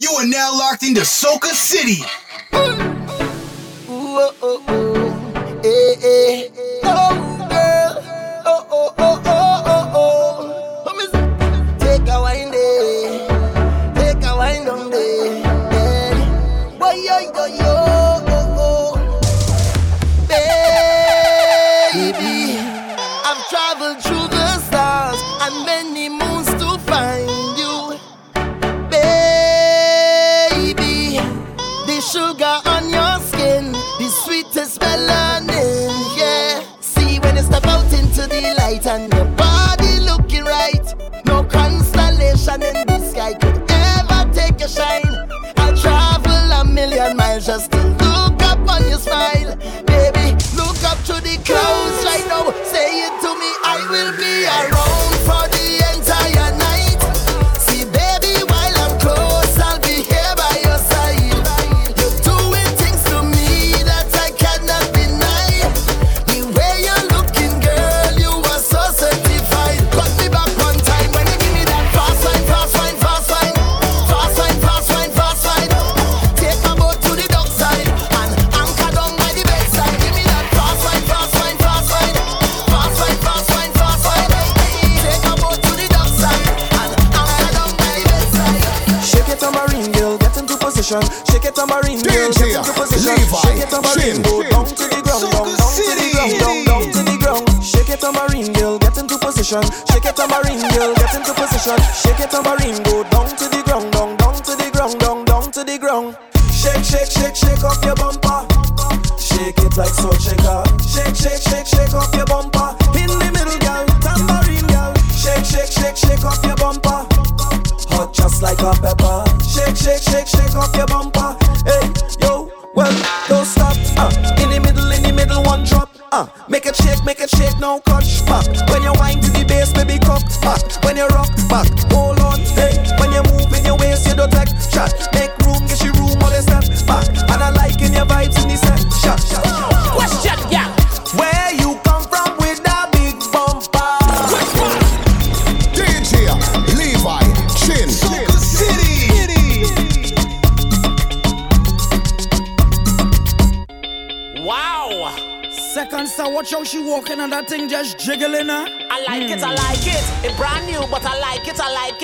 You are now locked into Soca City. Ooh, oh, oh. Eh, eh. eh to the cloud. Shake it tambourine, girl, get into position. Shake it tambourine, go down to the ground, down, down to the ground, down, down to the ground. Shake, shake, shake, shake off your bumper. Shake it like so, shaker. Shake, shake, shake, shake off your bumper. In the middle, girl, tambourine, girl. Shake, shake, shake, shake off your bumper. Hot just like a pepper. Shake, shake, shake, shake off your bumper. Hey, yo, well, don't stop. Uh, in the middle, in the middle, one drop. Uh, make a shake, make a shake, no cut. It brand new, but I like it, I like it.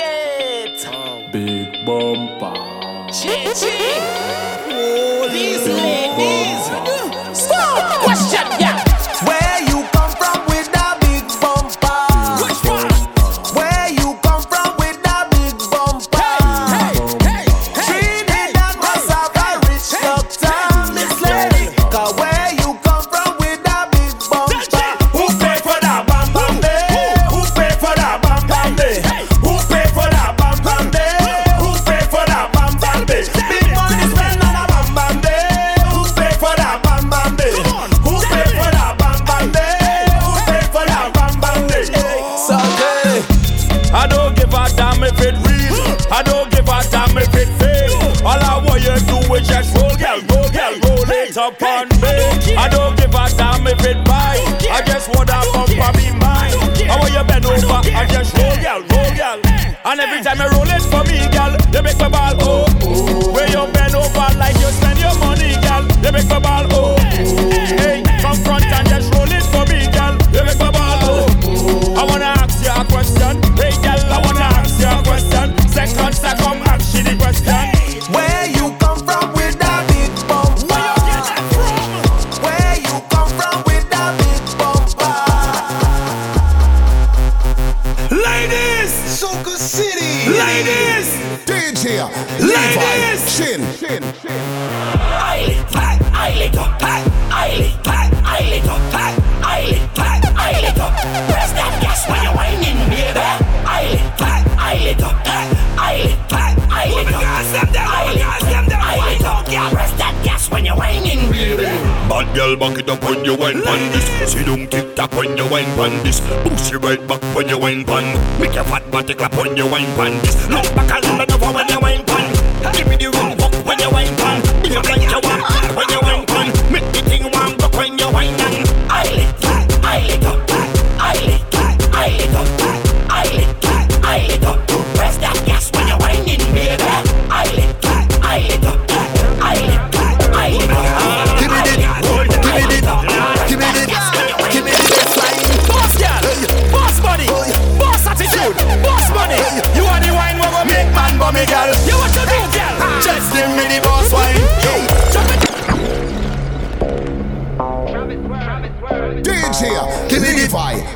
girl, back it up when you wine pan this. She don't tick tock when you wine pan this. Push it right back when you wine pan. Make your fat body clap when you wine pan this. Look back and look over when you wine pan. Give me the room hook when you wine pan. Be like you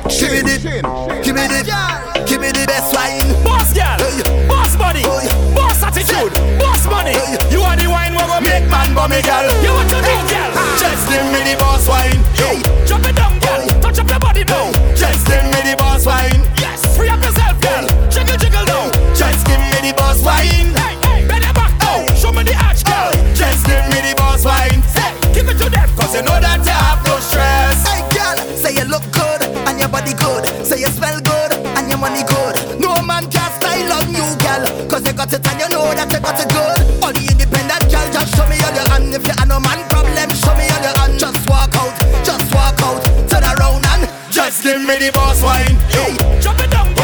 Give me the- Give me the, give me the best wine. Boss girl, boss body, boss attitude, boss money. You are the wine we go make man bummy girl. You what you do, girl? Just give me the boss wine. Hey. Body good. Say you smell good and your money good. No man can style on you, girl. Cause you got it and you know that you got it good. All the independent girl, just show me all your hand. If you have no man problem, show me all your hand. Just walk out, just walk out. Turn around and Just give me the boss wine. Hey. Drop it down,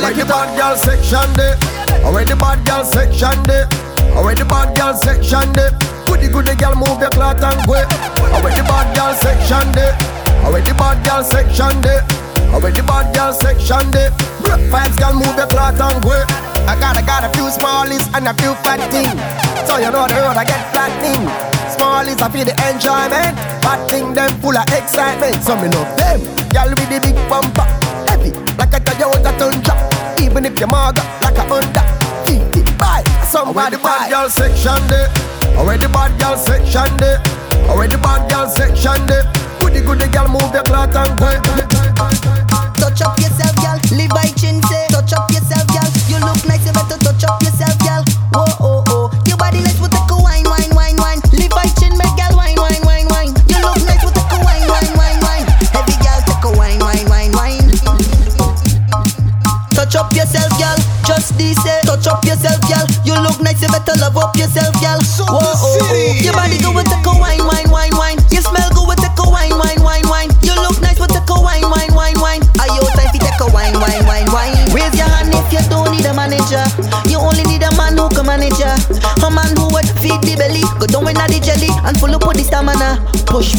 like it. Bad girl section there, already bad girl section there, already bad girl section there. Goody goody girl move your cloth and go. Already bad girl section there, already bad girl section there, already bad girl section there. Break vibes girl move your cloth and go. I got I got a few smallies and a few fat things, so you know the road I get flattening. Small is a feel the enjoyment. Bad thing them full of excitement. So me love them. Y'all with the big bumper. Heavy like a Toyota Tundra. Even if you're maga like a Honda. 50 buy somebody the bad girl section there. Already bad girl section there. Already bad girl section there. Goody goody girl move your cloth and go. Touch up yourself, girl. Live by chin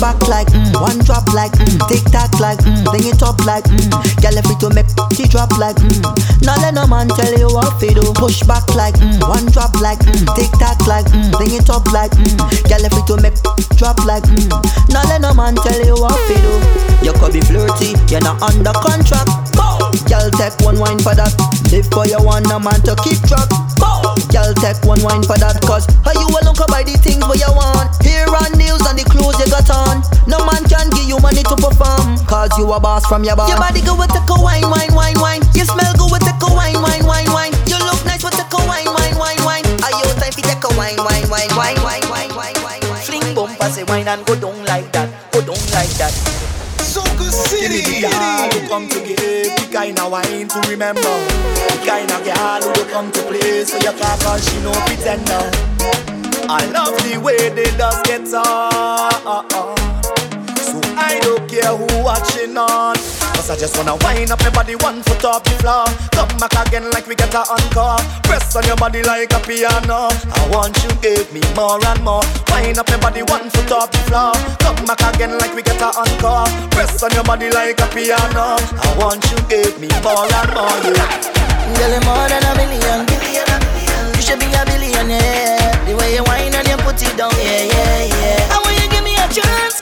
back like mm, one drop like mm, tick tock like mm, bring it up like mm. Girl, if it to make she drop like mm. Now let no man tell you what to do. Push back like mm, one drop like mm, tick tock like mm, bring it up like mm. Girl, if it to make drop like mm. Now let no man tell you what to do. You could be flirty, you're not under contract. Girl, take one wine for that. Live for your one, a man to keep track. Girl, take one wine for that. Cause how you alone can buy the things what you want. Here on nails and the clothes you got on. No man can give you money to perform. Cause you a boss from your bar. Your body go with the wine, wine, wine, wine. You smell good with the wine, wine, wine, wine. You look nice with the wine, wine, wine, wine. Are you time to take a wine, wine, wine, wine, wine, wine, wine, wine, wine. Fling bumper, say wine and go down like that. Go down like that. Soca City. Girl who come to give the kind of wine to remember. The kind of girl who do come to play So you can't call she no pretender. I love the way they just get on So I don't care who watching on Cause I just wanna wind up my body one foot off the floor Come back again like we get a encore Press on your body like a piano I want you give me more and more Wind up my body one foot off the floor Come back again like we get a encore Press on your body like a piano I want you give me more and more yeah. Girl, you're more than a million. You should be a billionaire. The way you whine and you put it down, yeah, yeah, yeah. I want you give me a chance,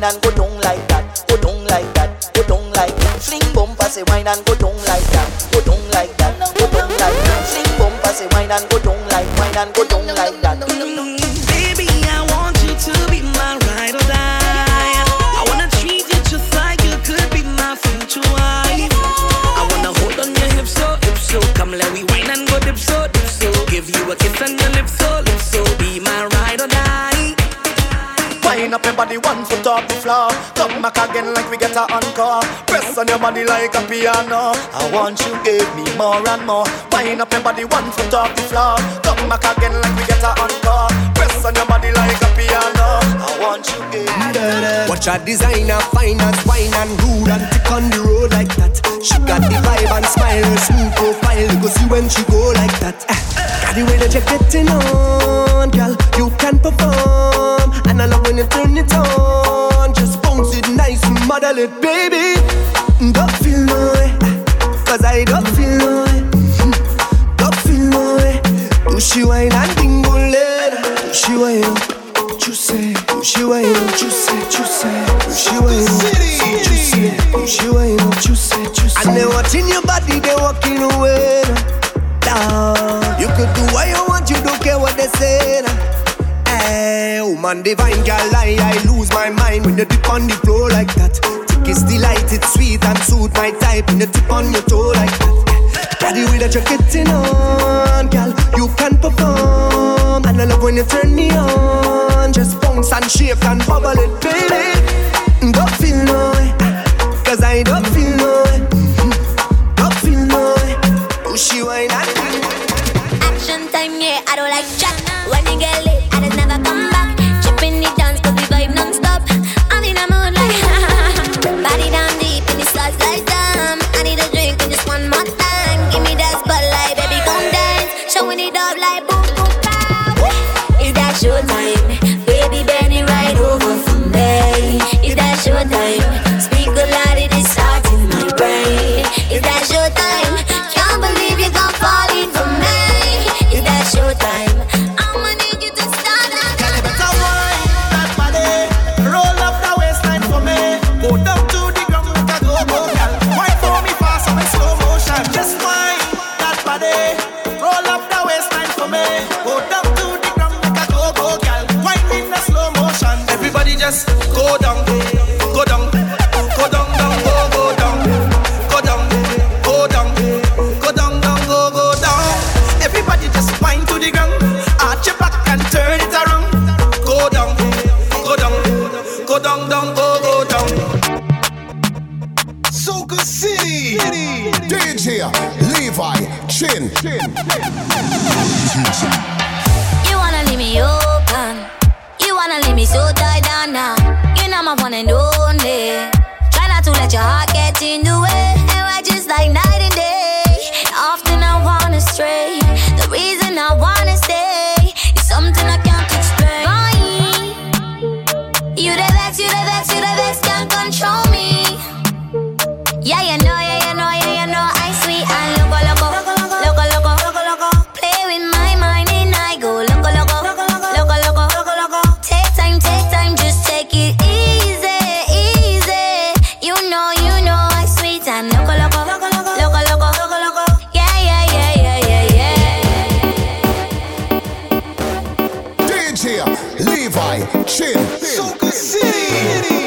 wine and go down like that, go down like that, go down like that. Fling bumper, say wine and go down like that, go down like that, go down like that. Fling bumper, say wine and go down like, wine and go down like that. Come back again like we get a encore. Press on your body like a piano. I want you give me more and more. Wind up your body one foot off the floor. Come back again like we get a encore. Press on your body like a piano. I want you give me. Watch a designer, finance, wine and rude and tick on the road like that. She got the vibe and smile, her smooth profile. You go see when she go like that. Ah, got the way that you're getting on, girl. You can perform, and I love when you turn it on. Model it, baby. Don't feel no way, cause I don't feel no way. Don't feel no way. She wine and dingle it? Do she wine? Do she wine? Say, do she wine? Do she wine? You say. And they watching your body, they walking away. Down. You could do what you want, you don't care what they say. Hey, woman divine, girl, I, I lose my mind when you dip on the floor like that. Delight, it's sweet and suit my type when you tip on your toe like that. The way that you're getting on, girl, you can perform. And I love when you turn me on. Just bounce and shake and bubble it, baby. Don't feel no way, cause I don't feel no way. Don't feel no way. Pushy wine and Action time, yeah, I don't like chat. When you get lit, DJ Levi Chin. Soca City.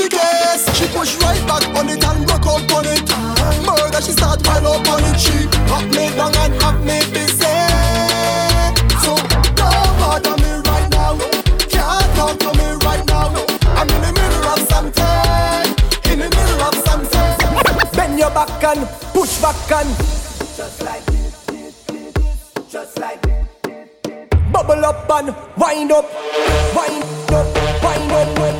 she gets. She push right back on it and rock out on it. Murder, she start pile up on it. She hot me down and have me busy. So don't bother me right now. Can't talk to me right now. I'm in the middle of something. In the middle of something. Bend your back and push back and. Just like this, this, this, just like this. Bubble up and wind up, wind up, wind up. Wind up.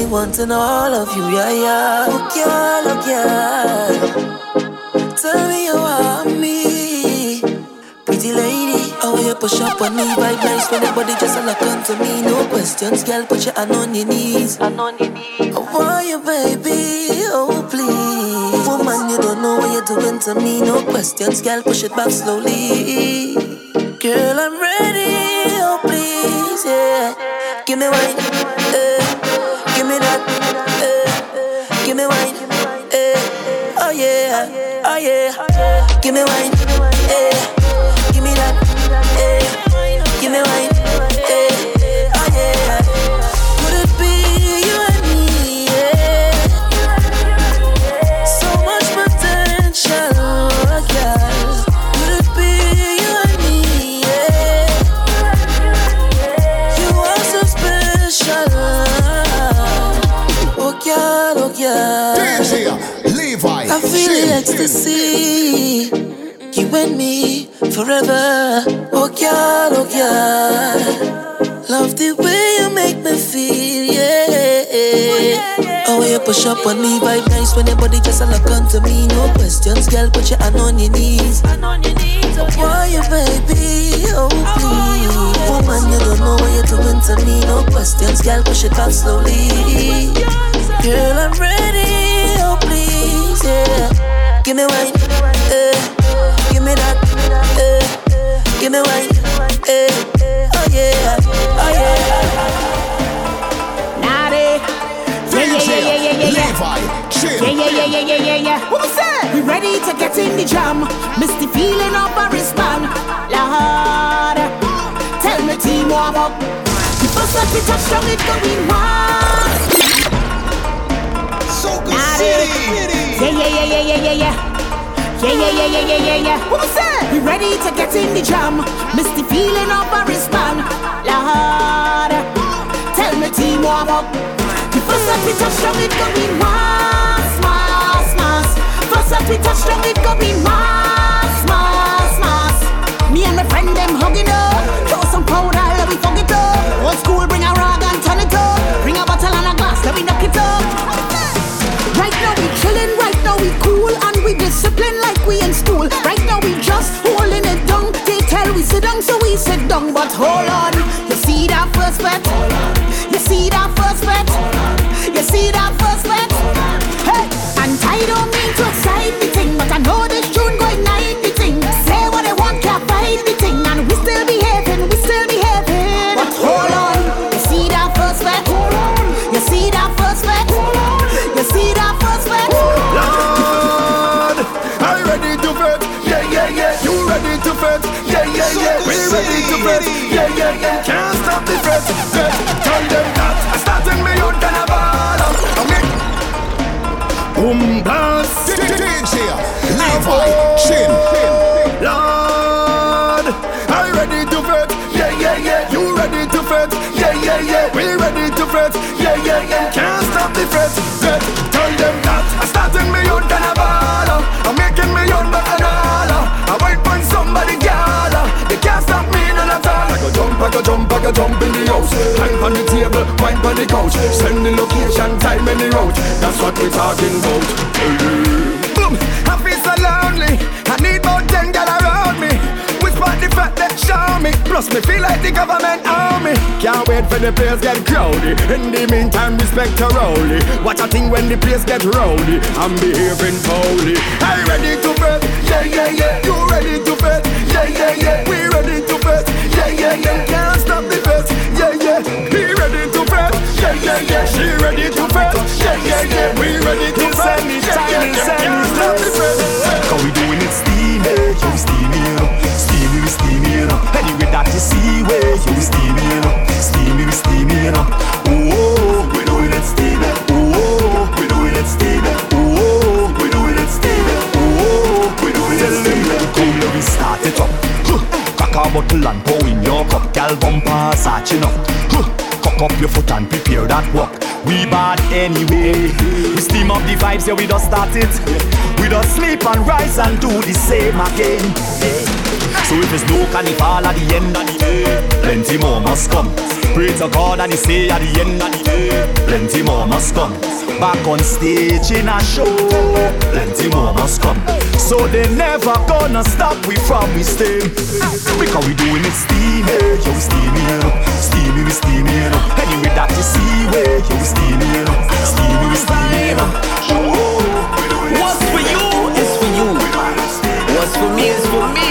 me wanting all of you, yeah, yeah. Oh, yeah, look yeah. Tell me you want me. Pretty lady, how oh, you push up on me? Vibe nice when your body just a lock onto me. No questions, girl, put your hand on your knees. On your knees. Oh, I want you, baby, oh, please. Woman, you don't know what you're doing to me. No questions, girl, push it back slowly. Girl, I'm ready, oh, please, yeah. Give me one. Give me that, eh, give me wine, eh. oh yeah, oh yeah. Give me wine, yeah. forever. Oh God, oh God. Love the way you make me feel, yeah. Oh, way you push up on me, vibe nice when your body just a look onto me. No questions, girl, put your hand on your knees. Why, want you, baby, oh please. Woman, you don't know what you're doing to me. No questions, girl, push it back slowly. Girl, I'm ready, oh please, yeah. Give me wine. Give me wine. Eh, oh yeah, oh yeah. Naughty. Yeah, yeah, yeah, yeah, yeah, yeah, yeah. Yeah, yeah, yeah, yeah, yeah, yeah, yeah. What was that? We ready to get in the jam. Miss the feeling of a wristband. Lord, tell me team warm up. The first that we touch down, it going wild. Soca Naughty. City. Yeah, yeah, yeah, yeah, yeah, yeah, yeah. Yeah, yeah, yeah, yeah, yeah, yeah, yeah. What was that? We ready to get in the jam. Miss the feeling of a wristband. Lord, tell me team warm up. The first that we touch down, it going mass, mass, mass. First that we touch down, it going mass, mass, sit down, so we sit down. But hold on, you see that first bet? You see that first bet? You see that first bet? Hey, and I don't mean to excite the thing, but I know this Yeah, yeah, yeah. We ready to bet. Yeah, yeah, yeah. Can't stop the bet. Bet. Tell them that I starting me out and a ball. I make boom blast. DJ Levi Chin. Lord, I'm ready to bet. Yeah, yeah, yeah. You ready to bet? Yeah, yeah, yeah. We ready to bet. Yeah, yeah, yeah. Can't stop the bet. Bet. Tell them that I starting me out and a go jump, I go jump in the house. Climb on the table, wine on the couch. Send the location, time and the route. That's what we talking about. Boom, I feel so lonely. I need about ten gal around me. Whisper the fact that show me. Plus me feel like the government own me. Can't wait for the place get crowded. In the meantime, respect to Rowley. Watch a thing when the place get rowdy. I'm behaving foully. I ready to bet. Yeah, yeah, yeah. You ready to bet? Yeah, yeah, yeah. We ready to bet. Yeah, yeah, yeah. Can't stop the bet. Yeah, yeah. He ready to bet. Yeah, yeah, yeah. She ready to bet. Yeah, yeah, yeah. We ready to bet. Yeah, yeah, yeah. Can't stop the bet. How we doing it steamy, you steamy, you know. Steamy, we steamy, you know. Anyway, that you see where you steamy, you know. That walk. We bad anyway. We steam up the vibes, yeah, we just start it. We just sleep and rise and do the same again. So if there's no carnival at the end of the day, plenty more must come. Pray to God and he say at the end of the day, plenty more must come. Back on stage in a show, plenty more must come. So they never gonna stop we from we stay. Because we doing it steamy, yo we steamy, know. Steamy, we steamy, know. Anyway that you see where yo we steamy, know. Steamy, we steamy, you. What's for you is for you. What's for me is for me.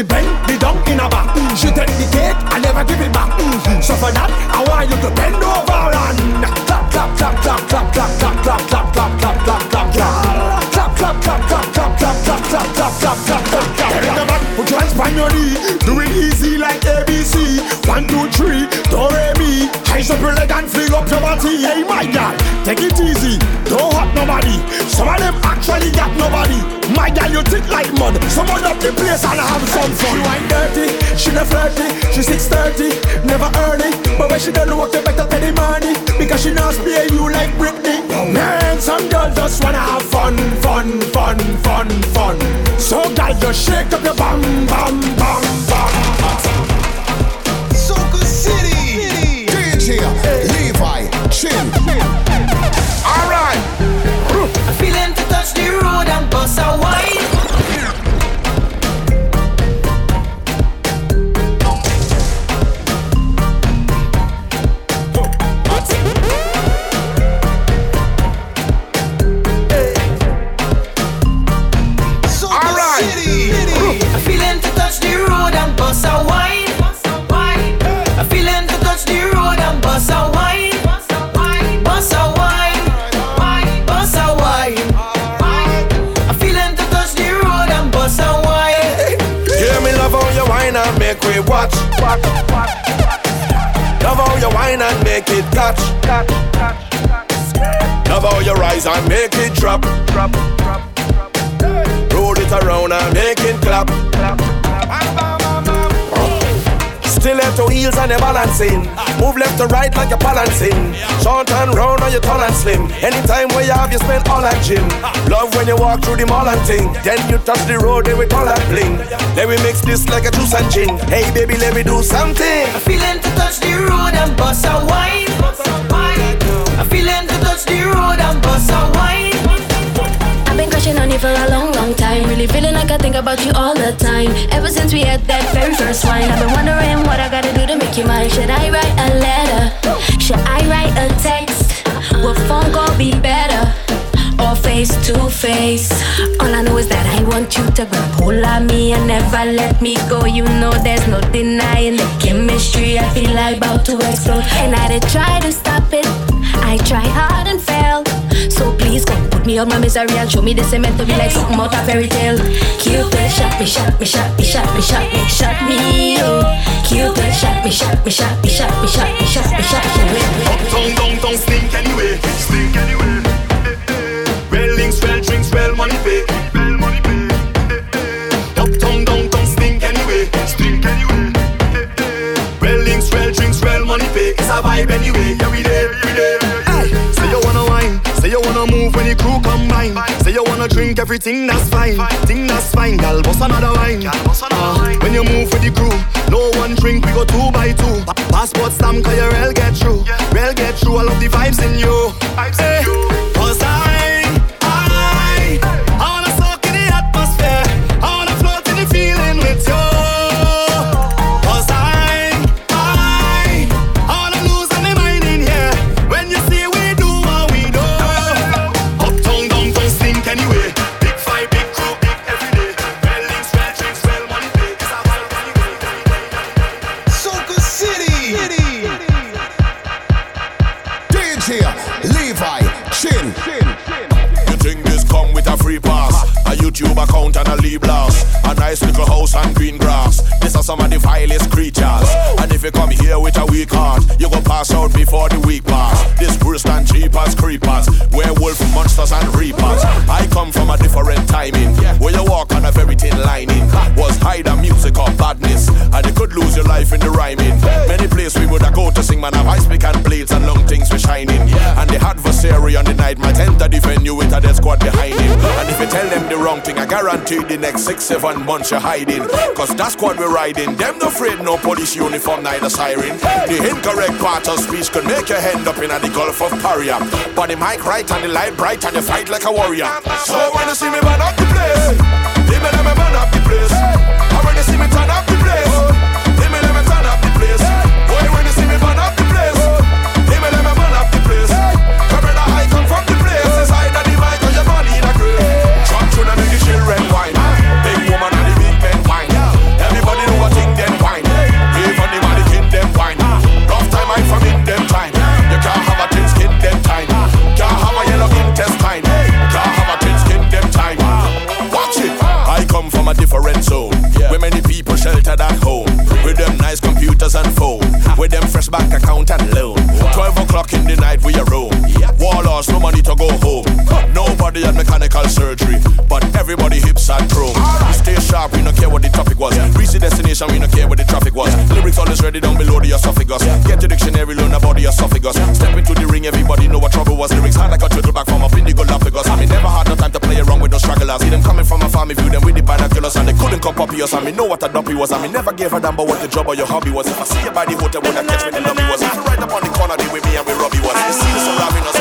It bend, the down in a back. She take the cake I never give it back. So for that, I want you to bend over and clap, clap, clap, clap, clap, clap, clap, clap, clap, clap, clap, clap, clap, clap. Clap, clap, clap, clap, clap, clap, clap, clap, clap, clap, clap, clap, clap. Get in the back, put your hands on your knee. Do it easy like ABC. One, two, three, do re mi. Rise up your leg and fling up your body. Hey my girl, take it easy. Don't hurt nobody. Some of them actually got nobody. My girl, you think like mud. Someone up the place and have some fun. She wine dirty, she not flirty. She six thirty, never early. But when she done work, you better pay the money because she not spare you like Britney. Man, some girls just wanna have fun, fun, fun, fun, fun. So girl, just shake up your bum, bum, bum, bum. Soca Hey. And make we watch. Love how you whine and make it catch. Love how you rise and make it drop. Roll it around and Stiletto heels and you're balancing. Move left to right like you're balancing. Short and round or you tall and slim. Anytime where you have, you spend all that gym. Love when you walk through the mall and ting. Then you touch the road, they with all that bling. Let me mix this like a juice and gin. Hey baby, let me do something. I'm feeling to touch the road and bust a wine. I'm feeling to touch the road and bust a wine. I've been crushing on you for a long, long time. Really feeling like I think about you all the time. Ever since we had that very first wine, I've been wondering what I gotta do to make you mine. Should I write a letter? Should I write a text? Will phone call be better? Or face to face? All I know is that I want you to grab hold of me and never let me go. You know there's no denying the chemistry. I feel like about to explode, and I did try to stop it. I try hard and failed. So please come put me out my misery and show me this meant to be like something out of fairy tale. Cupid shot me, shot me, shot me, shot me, shot me, shot me. Oh, Cupid shot me, shot me, shot me, shot me, shot me, shot me, shot me. Uptown, downtown, stink anyway, stink anyway. Well links, well drinks, well money pay. Well money pay. Uptown, downtown, stink anyway, stink anyway. Well links, well drinks, well money pay. It's a vibe anyway, yeah we there, we you wanna move when the crew combine. Say you wanna drink everything that's fine, thing that's fine. Gal, bust another wine. Uh, when you move with the crew, no one drink, we go two by two. Pa- Passport stamp, cause your rail get through. Rail get through, I love the vibes in you. Hey, Cause I, I, you a account and a lead blast. A nice little house and green grass. These are some of the vilest creatures. And if you come here with a weak heart, you go pass out before the week pass. This worse than cheapers, creepers, werewolf monsters and reapers. I come from a different timing. Where you walk on a very thin lining. Was hide music or badness. And you could lose your life in the rhyming. Many places we would have go to sing, man, have ice pick and blades and long things we shining. And the adversary on the night might enter defend you with a dead squad behind him. And if you tell them the wrong thing, I guarantee the next six, seven months you're hiding. Cause that squad we're riding, them no afraid no police uniform, neither siren. The incorrect part of speech could make your end up in the Gulf of Paria. But the mic right and the light bright and you fight like a warrior. So when you see me burn up the place, they let me burn up the place. And when you see me turn up the place. a different zone. Yeah. Where many people sheltered at home. With them nice computers and phone. With them fresh bank account and loan. Wow. 12 o'clock in the night we are roam. Yeah. Warlords, no money to go home nobody had mechanical surgery, but everybody hips are chrome. Right. Stay sharp, we don't care what the topic was. Yeah. Reach the destination, we don't care what the traffic was. Yeah. Lyrics always ready down below the esophagus. Yeah. Get your dictionary, learn about the esophagus. Yeah. Step into the ring, everybody know what trouble was. Lyrics hard like a turtle back from up in the Galapagos. I mean, never had no time to play around with no stragglers. See them coming from a family, view them with the binoculars, and they couldn't come up us. I mean, know what a dumpy was. I mean, never gave a damn about what the job or your hobby was. If I see you by the hotel, would I catch me the love was? If you right up on the corner, they with me and we Robbie was. You see the surrounding us.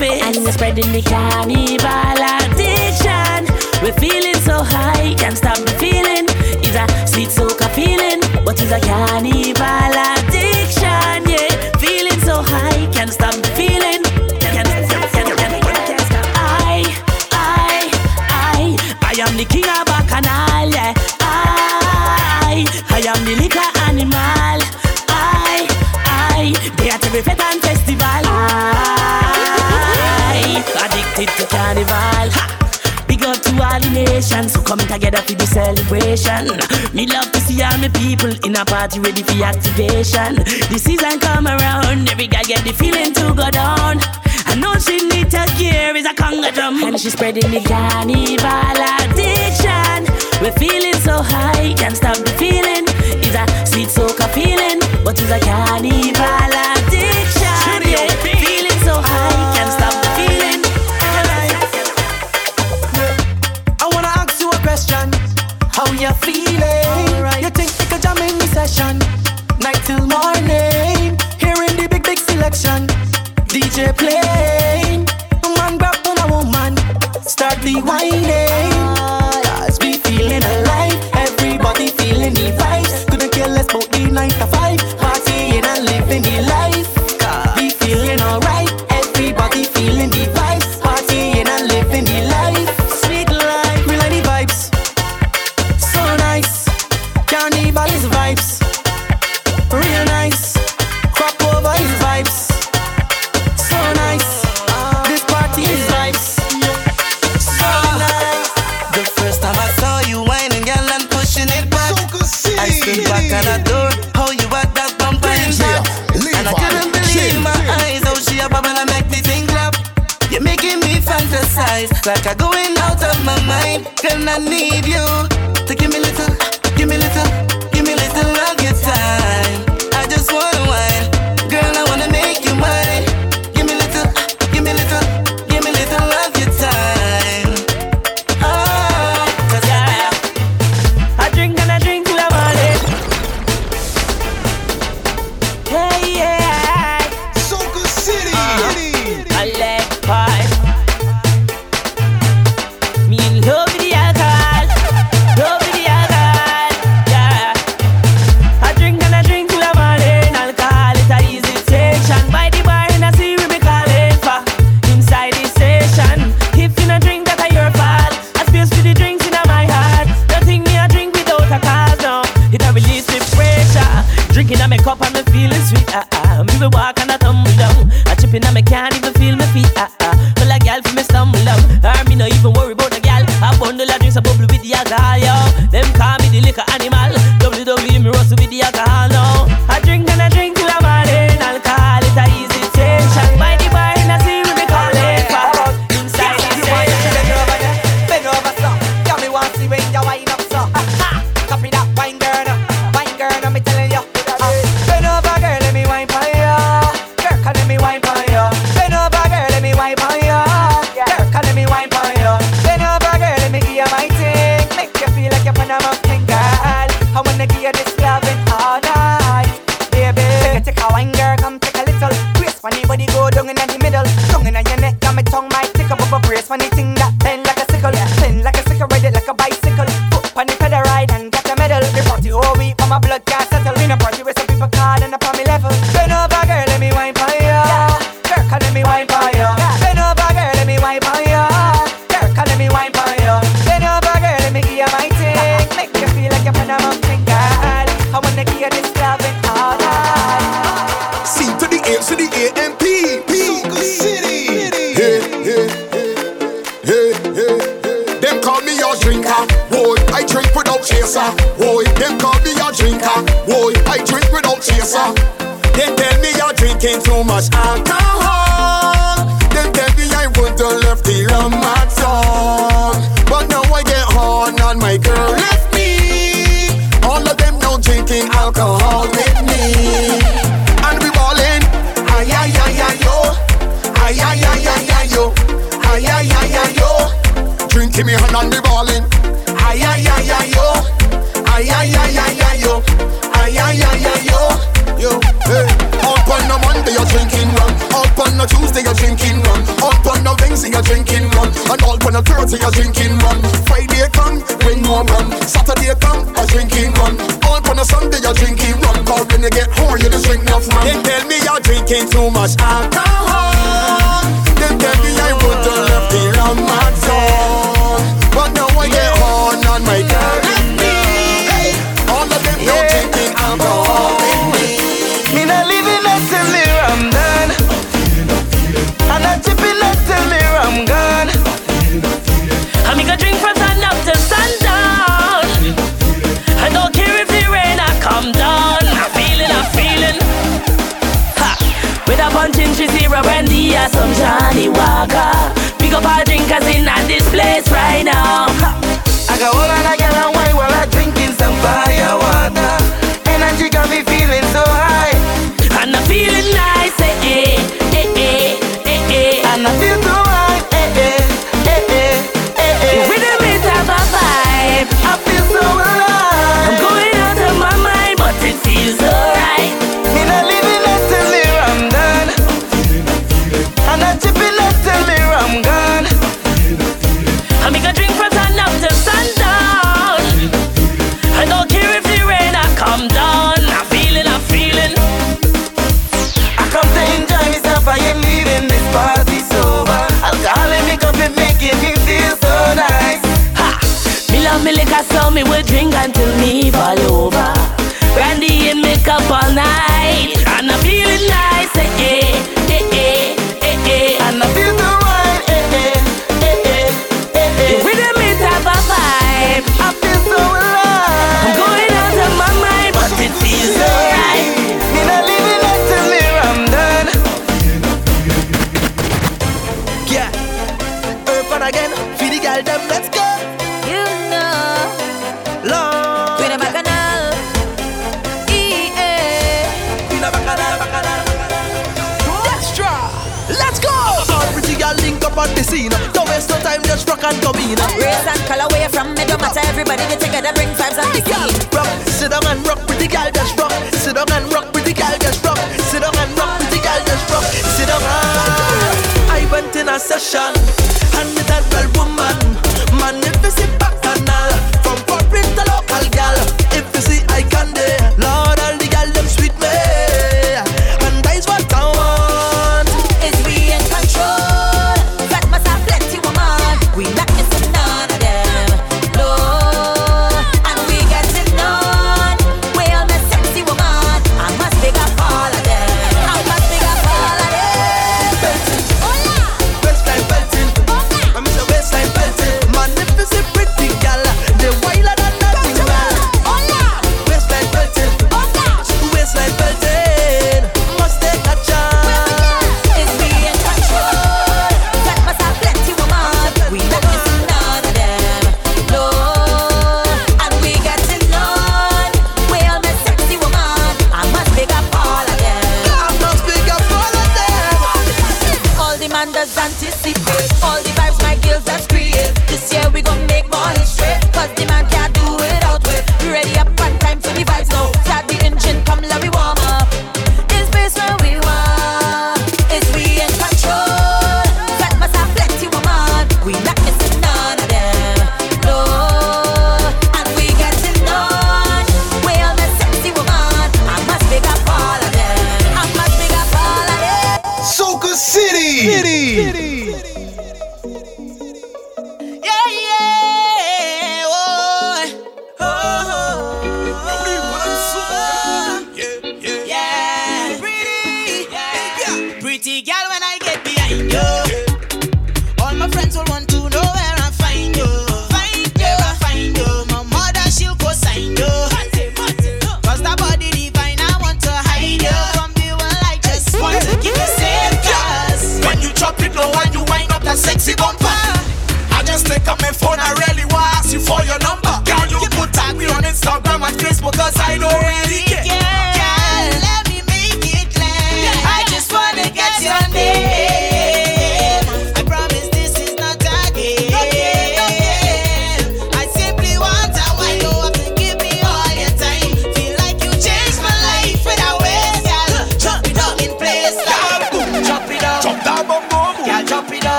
And we're spreading the carnival. Me love to see all my people in a party ready for activation. The season come around, every guy get the feeling to go down. I know she need to gear is a conga drum, and she spreading the carnival addiction. We're feeling so high, can't stop the feeling. It's a sweet soca feeling, but it's a carnival addiction. you're feeling. Right. You think they could jam in the session, night till morning. Hearing the big big selection, DJ playing. Man grab on a woman, start the wine. Ay, ay, ay, ay, ay, yo. Ay, ay, ay, ay, yo. Drinking me hand on the ballin'. Ay, ay, ay, ay, yo. Ay, ay, ay, ay, ay, yo. Ay, ay, ay, ay, yo. Yo, hey. Up on a Monday, you're drinking rum. Up on a Tuesday, you're drinking rum. Up on a Wednesday, you're drinking rum. And all on a Thursday, you're drinking rum. Friday come, bring more rum. Saturday come, I'm drinking rum. All on a Sunday, you're drinking rum. Cause when you get home, you just drink enough rum. They tell me you're drinking too much alcohol. Johnnie Walker. Pick up our drinkers in at this place right now. I got all I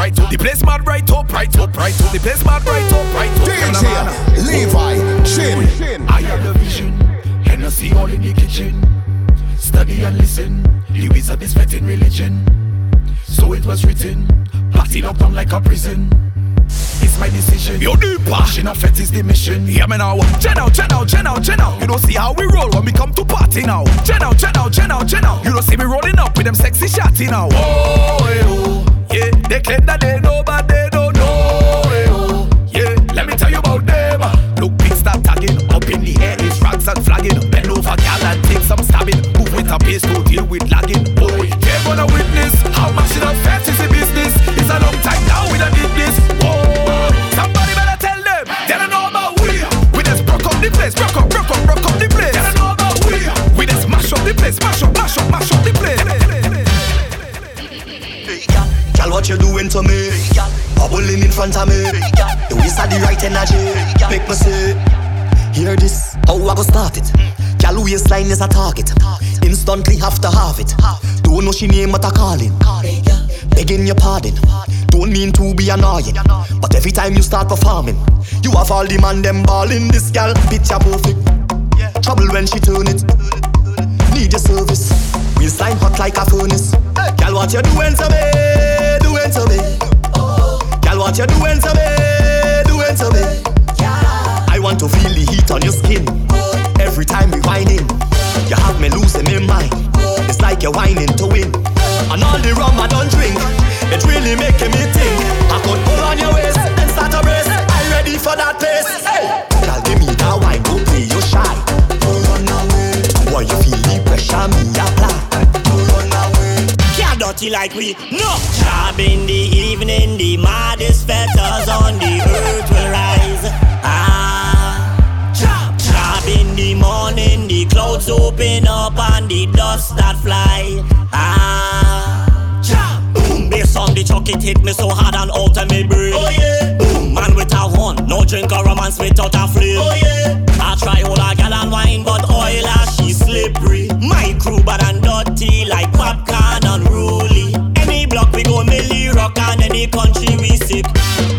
right up. The place mad right up, right up, right up. The place mad right up, right up. DJ Levi Chin. I have the vision, Hennessy all in the kitchen. Study and listen. The wizard is vetting religion. So it was written. Party locked down like a prison. It's my decision. Yo, deeper. She not fet is the mission. Yeah, me now. Chen out, chen out, chen out, chen out. You don't see how we roll when we come to party now. Chen out, chen out, chen out, chen out. You don't see me rolling up with them sexy shotty now. Oh, eh, oh. Yeah. They claim that they know, but they don't know. Yeah, let me tell you about them. Look, big start tagging up in the air. It's rags and flagging. Bend over, gal, and take some stabbing. Move with a pace to deal with lagging. Oh, they're gonna witness how much it affects is the business. It's a long time now we done did this. Girl, what you doing to me? Bubbling in front of me. The waist are the right energy. Make me say, hear this. How I go start it? Girl, waistline is a target. Instantly have to have it. Don't know she name but I calling. Begging your pardon. Don't mean to be annoying, but every time you start performing, you have all the man them balling. This girl, picture perfect. Trouble when she turn it. Need your service. Waistline hot like a furnace. Girl, what you doing to me? Doing to me? Girl, what you doing to me? Doing to me? I want to feel the heat on your skin. Every time we whining, you have me losing my mind. It's like you're whining to win. And all the rum I don't drink, it's really making me think. I could pull on your waist and start a brace. I'm ready for that pace. Hey, girl, give me that wine, Can't like we no job in the evening the maddest fetters on the earth will rise. Ah. Job job in the morning the clouds open up and the dust that fly. Ah. Job boom. Bass on the chuck it hit me so hard and of me brain. Oh yeah. Boom. Man with a horn no drink or romance without a flame. Oh yeah. I try all a gal and wine but oil as she slippery. My crew bad and dirty like popcorn unruly any rock and any country we sick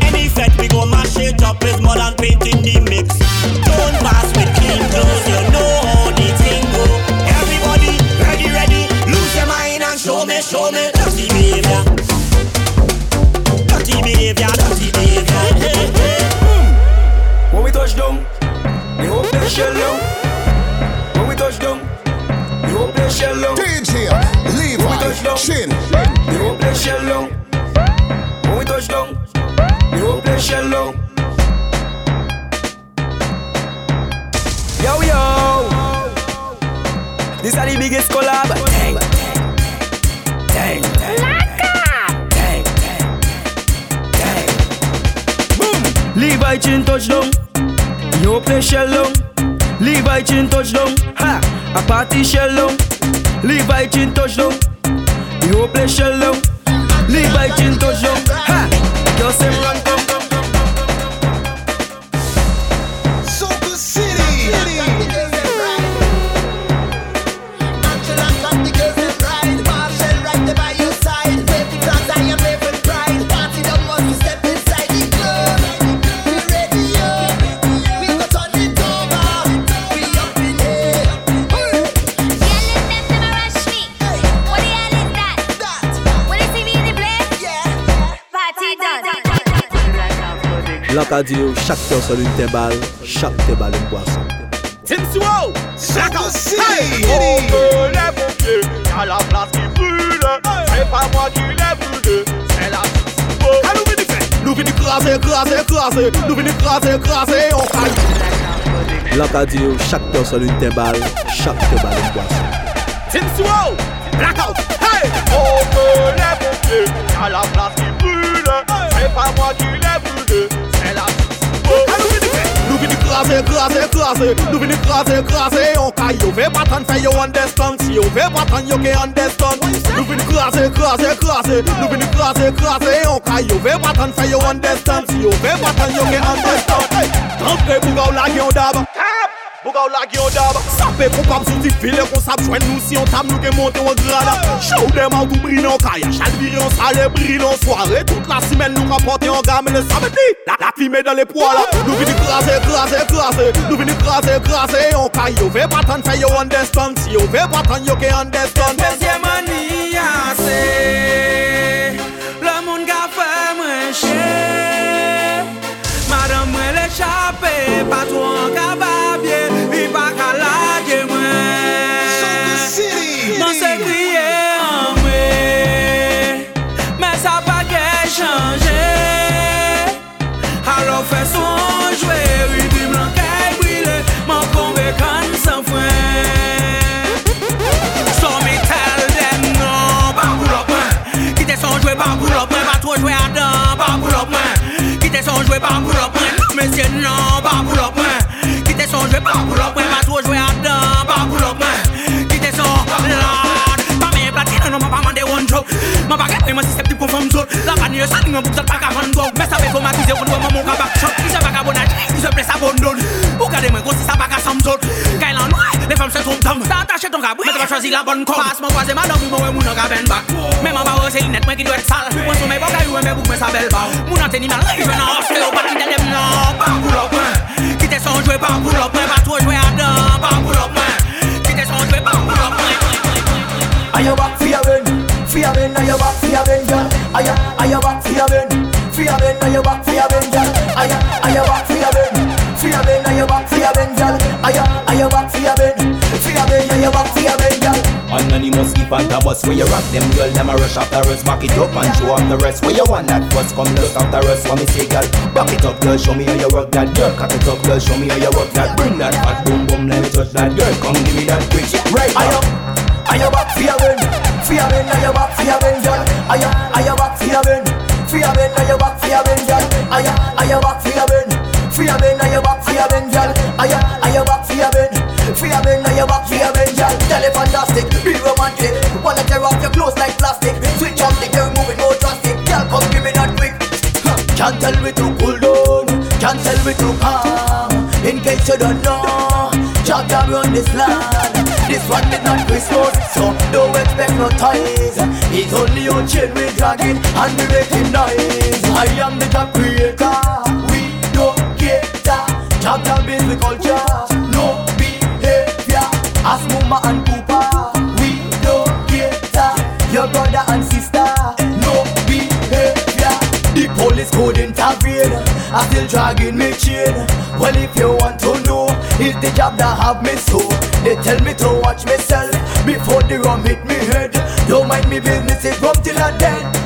any fet we go mash it up is more than paint in the mix don't pass with clean clothes you know how the thing go everybody ready ready lose your mind and show me show me dirty behavior dirty behavior dirty behavior hey, hey. When we touch down, the whole place shell down. When we touch down, the whole place shell down. DJ When we Levi touch down, Chin. the whole place shell down. This are the biggest collab. Dang, dang, dang, dang, dang. Boom. Levi chin touchdown. Yo play shell down. Levi chin touchdown. Ha! A party shell down. Levi chin touchdown. Yo play shell down. chin touch down. Ha! Just them run Jan ka di ou chak te ou sol un te bal, chak te bal un boasan. Tim si chak an si! On veut les pompiers, y'a la place qui brûle, c'est pas moi qui les brûle, c'est la place. Ka nou vini fè? Nou vini krasè, krasè, krasè, nou vini on kal. Jan di ou chak te sol un te bal, chak te bal. Tim blackout, hey! On veut les pompiers, la place qui brûle, c'est pas moi qui les krasè, krasè, krasè. Nou vini krasè, krasè. Yon ka Yo ve patan fè yo understand. Si yo ve patan yo ke understand. Nou vini krasè, krasè, krasè. Nou vini krasè, krasè. Yon ka Yo ve patan fè yo understand. Si yo ve patan yo ke understand. Rentre pou gaw la yon daba Tap! Boga ou lagi yon dab. Sape kon pap sou ti file kon sap jwen nou Si yon tam nou ke monte yon grada. Show dem out ou brine yon kaya Chalvire yon sale brine yon soare. Tout la simen nou kapote yon game Le samedi la, la fime dan le poa la. Nou vini krasè, krasè, krasè Nou vini krasè, krasè yon kaya Yo ve patan fè yo understand. Si yo ve patan yo ke understand. Depesye mani yase ah, Le moun ka fè mwen chè pa pull up man Mesye non Pa pull up man Kite son jwe pa pull up Mwen pa repre mwen siseptib kon fèm zot La panye sa di mwen pou zot pa ka van gog Mè sa pe somatize kon dwe mwen mwen ka bak chok. Ki se baka bonaj, ki se ple sa bondon Ou gade mwen kon si sa baka sam zot Kay lan nouè, eh, le fèm se tom tam Sa atache ton kabri, eh. mè te va chwazi la bon kom. Pas mwen kwaze madan pou mwen wè moun an ka ben bak Mè mwen ba wè se linet mwen ki dwe et sal. Mwen sou mè boka yu mè mè bouk mè sa bel baw Moun an teni mal, ki jwen an oste yo Pat ki te dem nan, pa pou lop mè Ki te son jwe pa pou lop mè Pat wè jwe adan, pa pou lop mè Ki te son jwe pa pou lop mè A yo bak fi a wè For your ben, are you back for your ben, girl? Are you, back for your ben? For your ben, are you back for your ben, girl? Are you, back for your ben? For your ben, are you back for your ben, girl? Are you, back for your ben? For your ben, are you back for your ben, girl? Anonymous keep on the bus where you rock them girl Them a rush after us Back it up and show up the rest Where you want that first come look after us What me say girl Back it up girl Show me how you work that girl Cock it up girl Show me how you work that Bring that fat boom boom Let me touch that girl Come give me that quick Right Are you, are you back for your ben? For your ben, are you back for your ben, girl? You, are back for your ben? For your ben, are you back for your ben, girl? You, are back for your ben? For your ben, are you back for your ben, girl? You, are back for your ben? For your ben, are you back for your ben, girl? Tell it fantastic, be romantic. Wanna tear off your clothes like plastic. Switch on the gear, moving more drastic. Girl, come give me that quick. Can't tell me to cool down, can't tell me to calm. In case you don't know, Jah run this land. This one is not Christmas, so don't expect no ties. It's only on chain we drag and we it. I am the top creator, we don't cater. Jah Jah build the culture, no behavior. Ask Mama and Papa, we don't cater. Your brother and sister, no behavior. The police couldn't intervene. I still dragging me chain. Well, if you want to know, it's the job that have me so. They tell me to watch myself before the rum hit me head. Don't mind me business, it rum till I dead. Dead.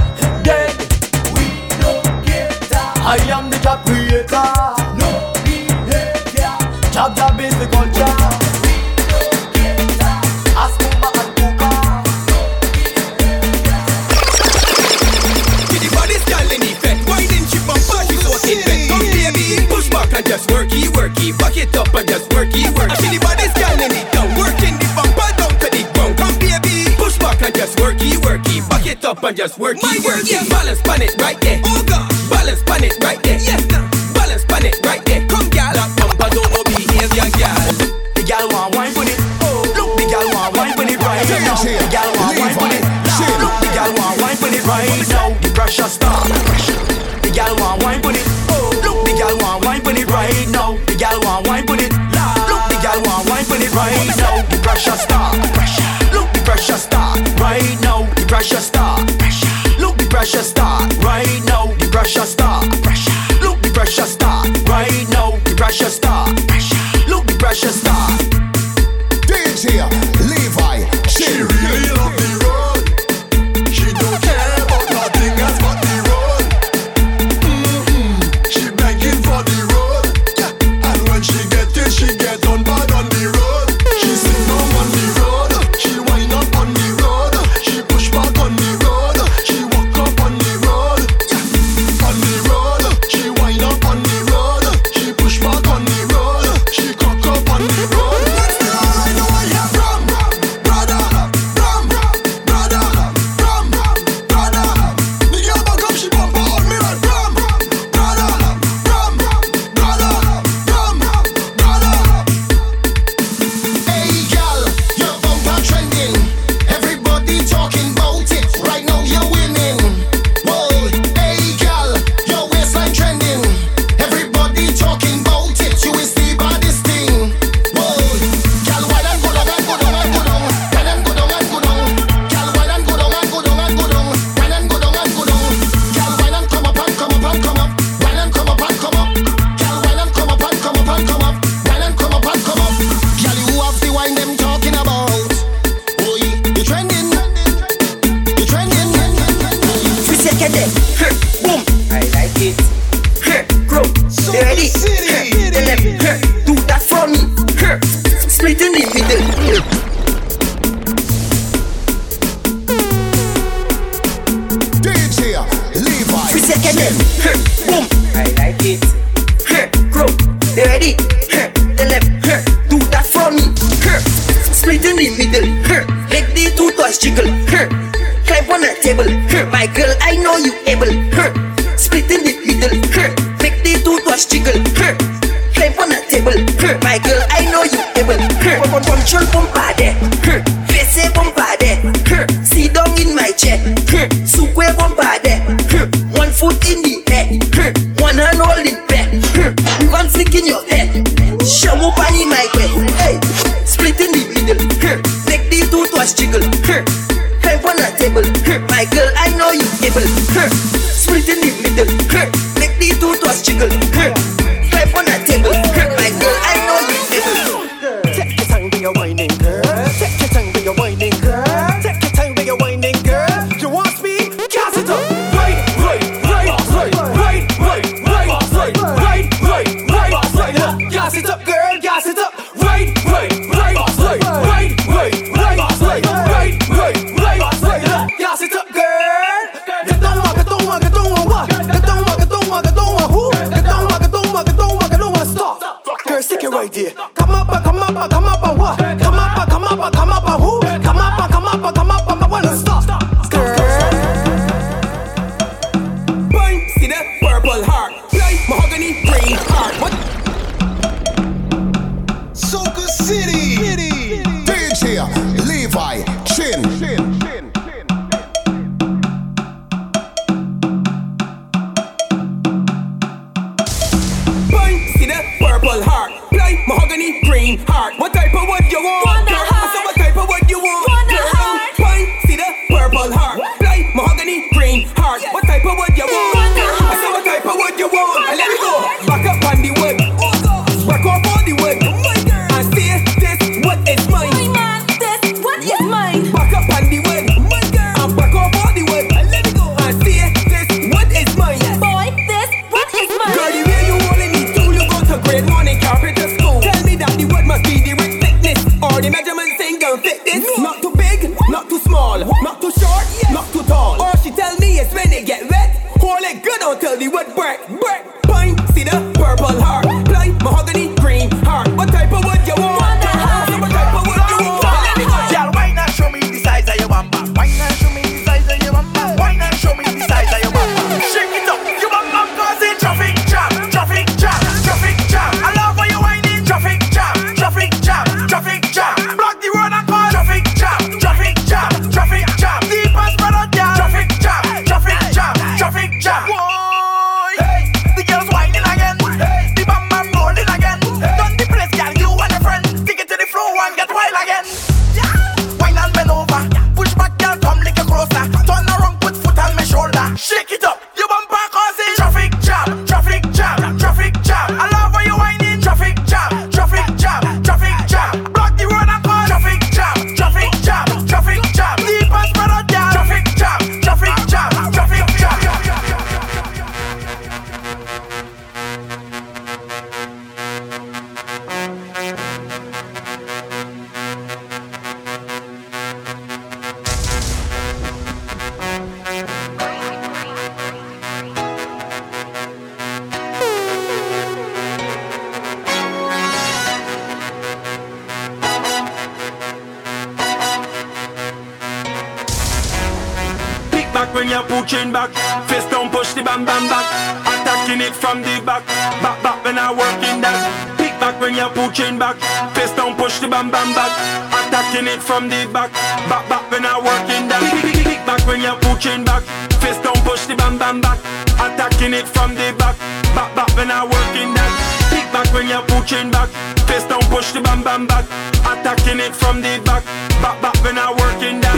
Work, my work, yeah. Balance, panic, right? Back. Fist down, push the bam bam back. Attacking it from the back. Back back when I work in that. Pick back when you're pushing back. Fist down, push the bam bam back. Attacking it from the back. Back back when I work in that. Pick, back when you're pushing back. Fist down, push the bam bam back. Attacking it from the back. Back back when I working that. Pick back when you're pushing back. Push the bam bam back. Attacking it from the back. Back back when I working that.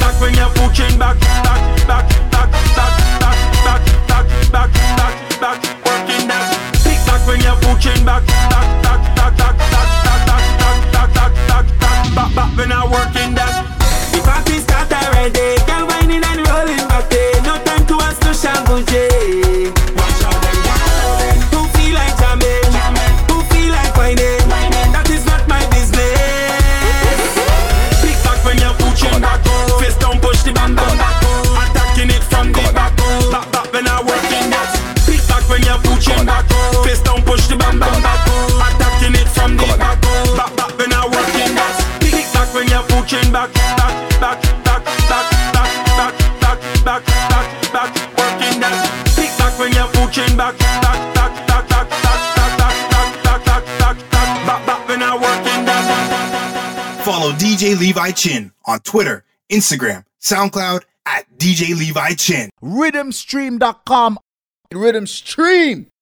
Back when you're pushing back back back back back working that. Pick back when you're pushing back. Back back back back back back back back back back back back back when I working that. The party start already. Girl whining Levi Chin on Twitter, Instagram, SoundCloud at DJ Levi Chin. Rhythmstream.com. Rhythm Stream.